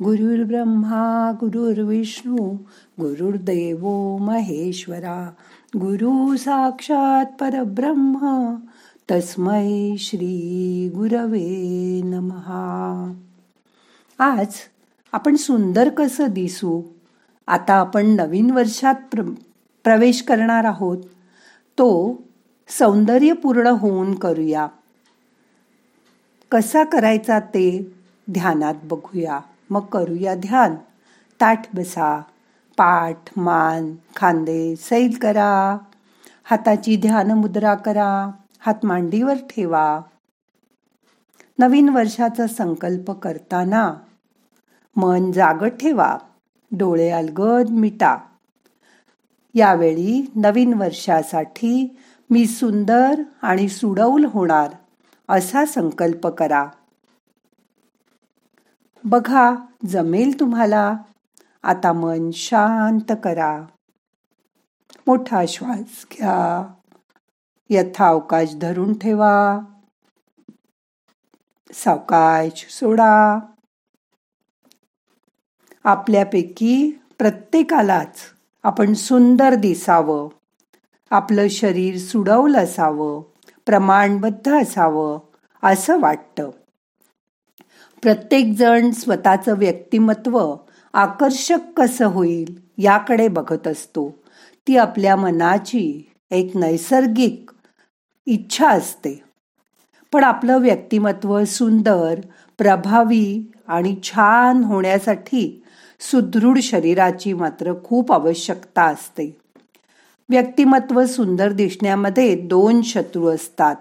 गुरुर्ब्रह्मा गुरुर्विष्णू गुरुर्देव महेश्वरा गुरु साक्षात परब्रह्म तस्मै श्री गुरवे नमहा. आज आपण सुंदर कसं दिसू? आता आपण नवीन वर्षात प्र प्रवेश करणार आहोत. तो सौंदर्यपूर्ण होऊन करूया. कसा करायचा ते ध्यानात बघूया. मग करूया ध्यान. ताठ बसा. पाठ मान खांदे सैल करा. हाताची ध्यान मुद्रा करा. हात मांडीवर ठेवा. नवीन वर्षाचा संकल्प करताना मन जागत ठेवा. डोळे अलगद मिटा. यावेळी नवीन वर्षासाठी मी सुंदर आणि सुडौल होणार असा संकल्प करा. बघा जमेल तुम्हाला. आता मन शांत करा. मोठा श्वास घ्या. यथावकाश धरून ठेवा. सावकाश सोडा. आपल्यापैकी प्रत्येकालाच आपण सुंदर दिसावं. आपलं शरीर सुडवलं असावं. प्रमाणबद्ध असावं असं वाटतं. प्रत्येकजण स्वतःचं व्यक्तिमत्व आकर्षक कसं होईल याकडे बघत असतो. ती आपल्या मनाची एक नैसर्गिक इच्छा असते. पण आपलं व्यक्तिमत्व सुंदर प्रभावी आणि छान होण्यासाठी सुदृढ शरीराची मात्र खूप आवश्यकता असते. व्यक्तिमत्व सुंदर दिसण्यामध्ये दोन शत्रू असतात.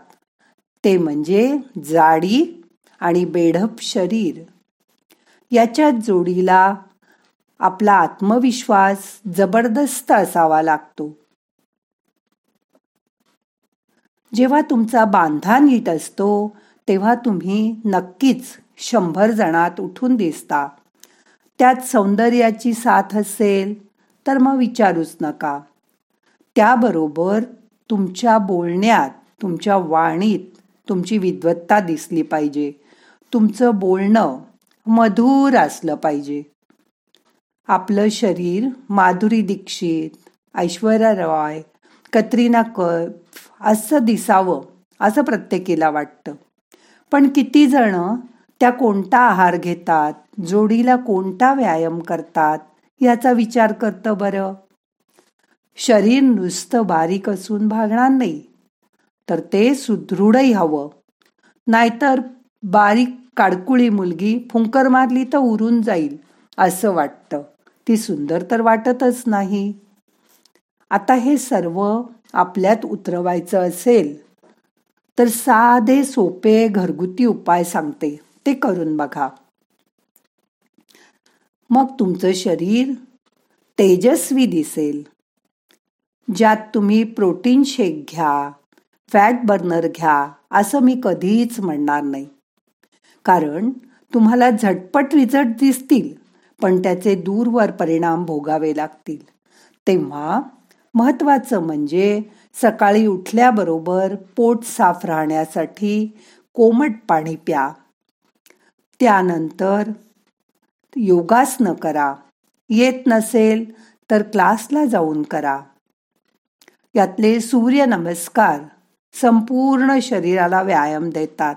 ते म्हणजे जाडी आणि बेढप शरीर. याच्या जोडीला आपला आत्मविश्वास जबरदस्त असावा लागतो. जेव्हा तुमचा बांधा नीट असतो तेव्हा तुम्ही नक्कीच शंभर जणात उठून दिसता. त्यात सौंदर्याची साथ असेल तर मग विचारूच नका. त्याबरोबर तुमच्या बोलण्यात तुमच्या वाणीत तुमची विद्वत्ता दिसली पाहिजे. तुमचं बोलणं मधुर असलं पाहिजे. आपलं शरीर माधुरी दीक्षित ऐश्वर्या रॉय कतरीना कैफ असं दिसावं असं प्रत्येकीला वाटतं. पण किती जण त्या कोणता आहार घेतात जोडीला कोणता व्यायाम करतात याचा विचार करतं बरं? शरीर नुसतं बारीक असून भागणार नाही तर ते सुदृढही हवं. नाहीतर बारीक काडकुळी मुलगी फुंकर मारली तर उरून जाईल असं वाटतं. ती सुंदर तर वाटतच नाही. आता हे सर्व आपल्यात उतरवायचं असेल तर साधे सोपे घरगुती उपाय सांगते. ते करून बघा. मग तुमचं शरीर तेजस्वी दिसेल. ज्यात तुम्ही प्रोटीन शेक घ्या फॅट बर्नर घ्या असं मी कधीच म्हणणार नाही. कारण तुम्हाला झटपट रिझल्ट दिसतील पण त्याचे दूरवर परिणाम भोगावे लागतील. तेव्हा महत्वाचं म्हणजे सकाळी उठल्याबरोबर पोट साफ राहण्यासाठी कोमट पाणी प्या. त्यानंतर योगासनं करा. येत नसेल तर क्लासला जाऊन करा. यातले सूर्य नमस्कार संपूर्ण शरीराला व्यायाम देतात.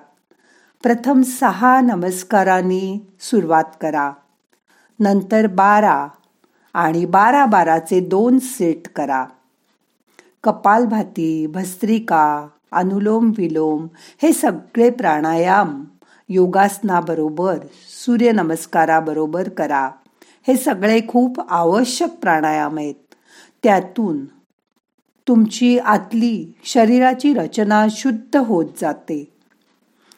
प्रथम सहा नमस्कारांनी सुरुवात करा. नंतर बारा आणि बारा बाराचे दोन सेट करा. कपालभाती भस्त्रिका अनुलोम विलोम हे सगळे प्राणायाम योगासनाबरोबर सूर्यनमस्काराबरोबर करा. हे सगळे खूप आवश्यक प्राणायाम आहेत. त्यातून तुमची आतली शरीराची रचना शुद्ध होत जाते.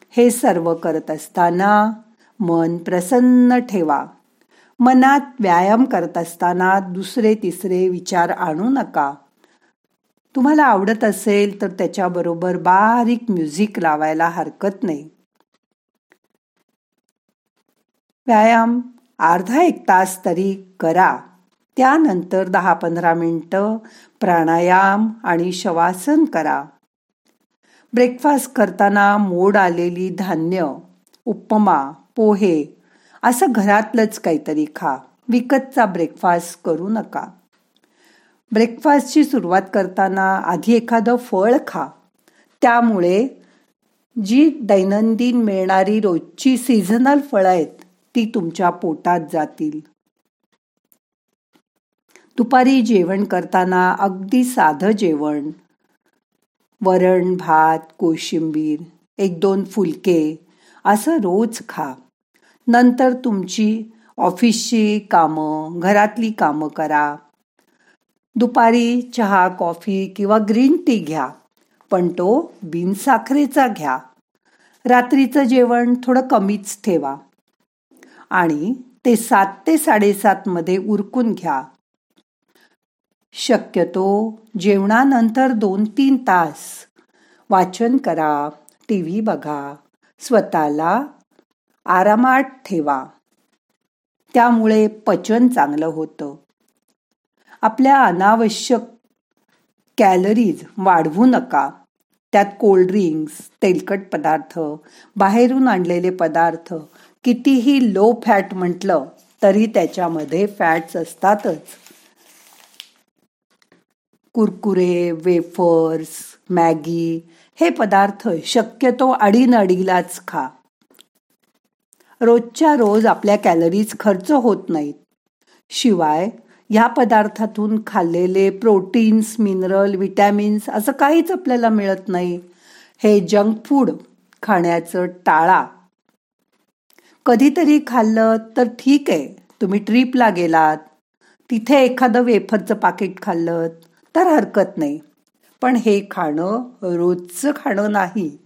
हे सर्व करत असताना मन प्रसन्न ठेवा. मनात व्यायाम करत असताना दुसरे तिसरे विचार आणू नका. तुम्हाला आवडत असेल तर त्याच्याबरोबर बारीक म्युझिक लावायला हरकत नाही. व्यायाम अर्धा एक तास तरी करा. त्यानंतर दहा पंधरा मिनटं प्राणायाम आणि शवासन करा. ब्रेकफास्ट करताना मोड आलेली धान्य उपमा पोहे असं घरातलंच काहीतरी खा. विकतचा ब्रेकफास्ट करू नका. ब्रेकफास्टची सुरुवात करताना आधी एखादं फळ खा. त्यामुळे जी दैनंदिन मिळणारी रोजची सीझनल फळं आहेत ती तुमच्या पोटात जातील. दुपारी जेवण करताना अगदी साधं जेवण वरण भात कोशिंबीर एक दोन फुलके असं रोज खा. नंतर तुमची ऑफिसची कामं घरातली कामं करा. दुपारी चहा कॉफी किंवा ग्रीन टी घ्या पण तो बिनसाखरेचा घ्या. रात्रीचं जेवण थोडं कमीच ठेवा. आणि ते सात ते साडेसातमध्ये उरकून घ्या. शक्यतो जेवणानंतर दोन तीन तास. वाचन करा टी व्ही बघा स्वतःला आरामात ठेवा. त्यामुळे पचन चांगलं होतं. आपल्या अनावश्यक कॅलरीज वाढवू नका. त्यात कोल्ड्रिंक्स तेलकट पदार्थ बाहेरून आणलेले पदार्थ कितीही लो फॅट म्हटलं तरी त्याच्यामध्ये फॅट्स असतातच. कुरकुरे वेफर्स मॅगी हे पदार्थ शक्यतो अडीनडीलाच खा. रोजच्या रोज आपल्या कॅलरीज खर्च होत नाहीत. शिवाय ह्या पदार्थातून खाल्लेले प्रोटीन्स मिनरल विटॅमिन्स असं काहीच आपल्याला मिळत नाही. हे जंक फूड खाण्याचं टाळा. कधीतरी खाल्लं तर ठीक आहे तुम्ही ट्रीपला गेलात. तिथे एखादं वेफरचं पाकिट खाल्लं तर हरकत नाही. पण हे खाणं रोजचं खाणं नाही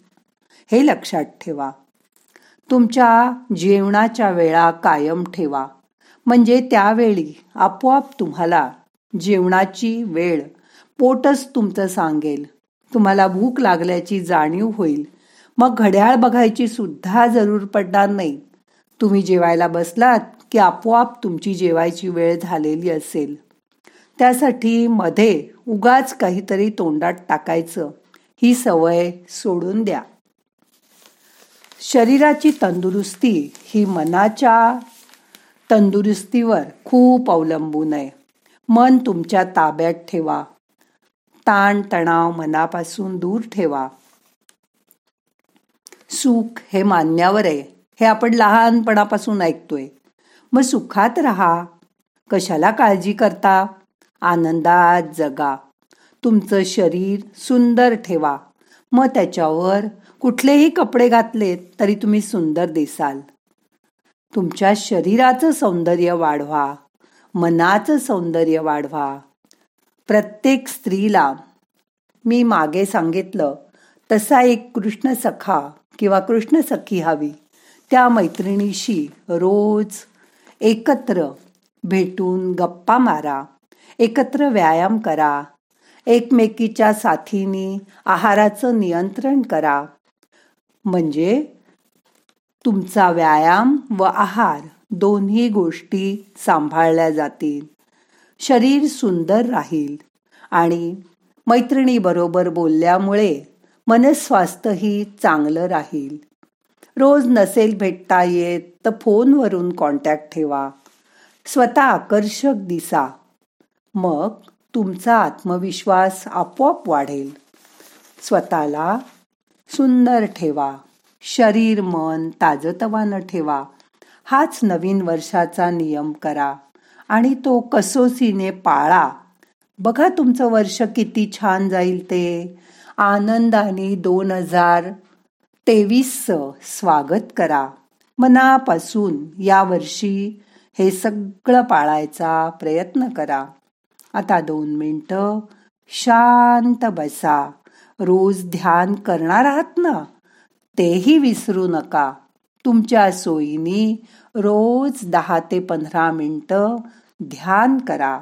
हे लक्षात ठेवा. तुमच्या जेवणाच्या वेळा कायम ठेवा. म्हणजे त्यावेळी आपोआप तुम्हाला जेवणाची वेळ पोटच तुमचं सांगेल. तुम्हाला भूक लागल्याची जाणीव होईल. मग घड्याळ बघायची सुद्धा जरूर पडणार नाही. तुम्ही जेवायला बसलात की आपोआप तुमची जेवायची वेळ झालेली असेल. त्यासाठी मध्ये उगाच काहीतरी तोंडात टाकायचं. ही सवय सोडून द्या. शरीराची तंदुरुस्ती ही मनाच्या तंदुरुस्तीवर खूप अवलंबून आहे. मन तुमच्या ताब्यात ठेवा. ताण तणाव मनापासून दूर ठेवा. सुख हे मान्यावर आहे. हे आपण लहानपणापासून ऐकतोय. मग सुखात राहा. कशाला काळजी करता? आनंदात जगा. तुमचं शरीर सुंदर ठेवा. मग त्याच्यावर कुठलेही कपडे घातले तरी तुम्ही सुंदर दिसाल. तुमच्या शरीराचं सौंदर्य वाढवा. मनाचं सौंदर्य वाढवा. प्रत्येक स्त्रीला मी मागे सांगितलं तसा एक कृष्ण सखा किंवा कृष्ण सखी हवी. त्या मैत्रिणीशी रोज एकत्र भेटून गप्पा मारा. एकत्र व्यायाम करा. एकमेकीच्या साथीनी आहाराचं नियंत्रण करा. म्हणजे तुमचा व्यायाम व आहार दोन्ही गोष्टी सांभाळल्या जातील. शरीर सुंदर राहील. आणि मैत्रिणीबरोबर बोलल्यामुळे मनस्वास्थ्यही चांगलं राहील. रोज नसेल भेटता येत तर फोनवरून कॉन्टॅक्ट ठेवा. स्वतः आकर्षक दिसा. मग तुमचा आत्मविश्वास आपोआप वाढेल. स्वतःला सुंदर ठेवा. शरीर मन ताजतवानं ठेवा. हाच नवीन वर्षाचा नियम करा आणि तो कसोसीने पाळा. बघा तुमचं वर्ष किती छान जाईल ते. आनंदाने दोन हजार तेवीसचं स्वागत करा. मनापासून यावर्षी हे सगळं पाळायचा प्रयत्न करा. आता दोन मिनटं. शांत बसा. रोज ध्यान करणार आहात ना? तेही विसरू नका. तुमच्या सोयीनी रोज दहा ते पंधरा मिनटं ध्यान करा.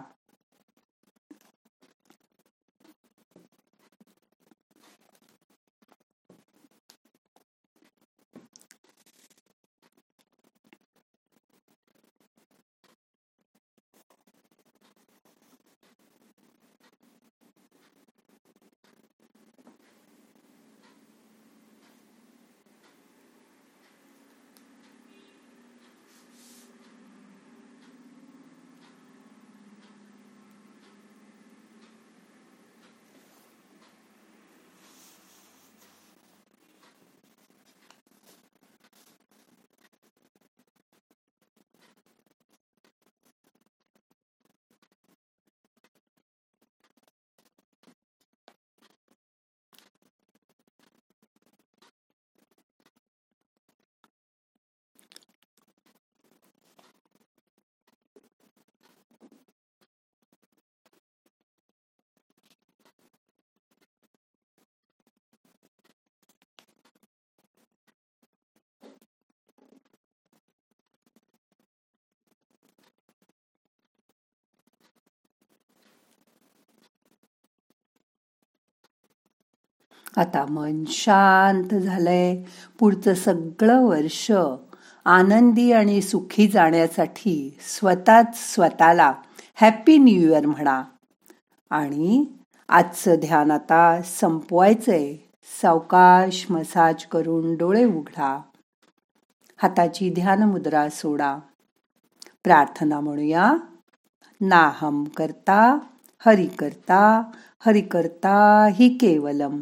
आता मन शांत झालंय. पुढचं सगळं वर्ष आनंदी आणि सुखी जाण्यासाठी स्वतःच स्वतःला हॅपी न्यू इयर म्हणा. आणि आजचं ध्यान आता संपवायचंय. सावकाश मसाज करून डोळे उघडा. हाताची ध्यान मुद्रा सोडा. प्रार्थना म्हणूया. नाहम करता हरि करता हरि करता हि केवलम.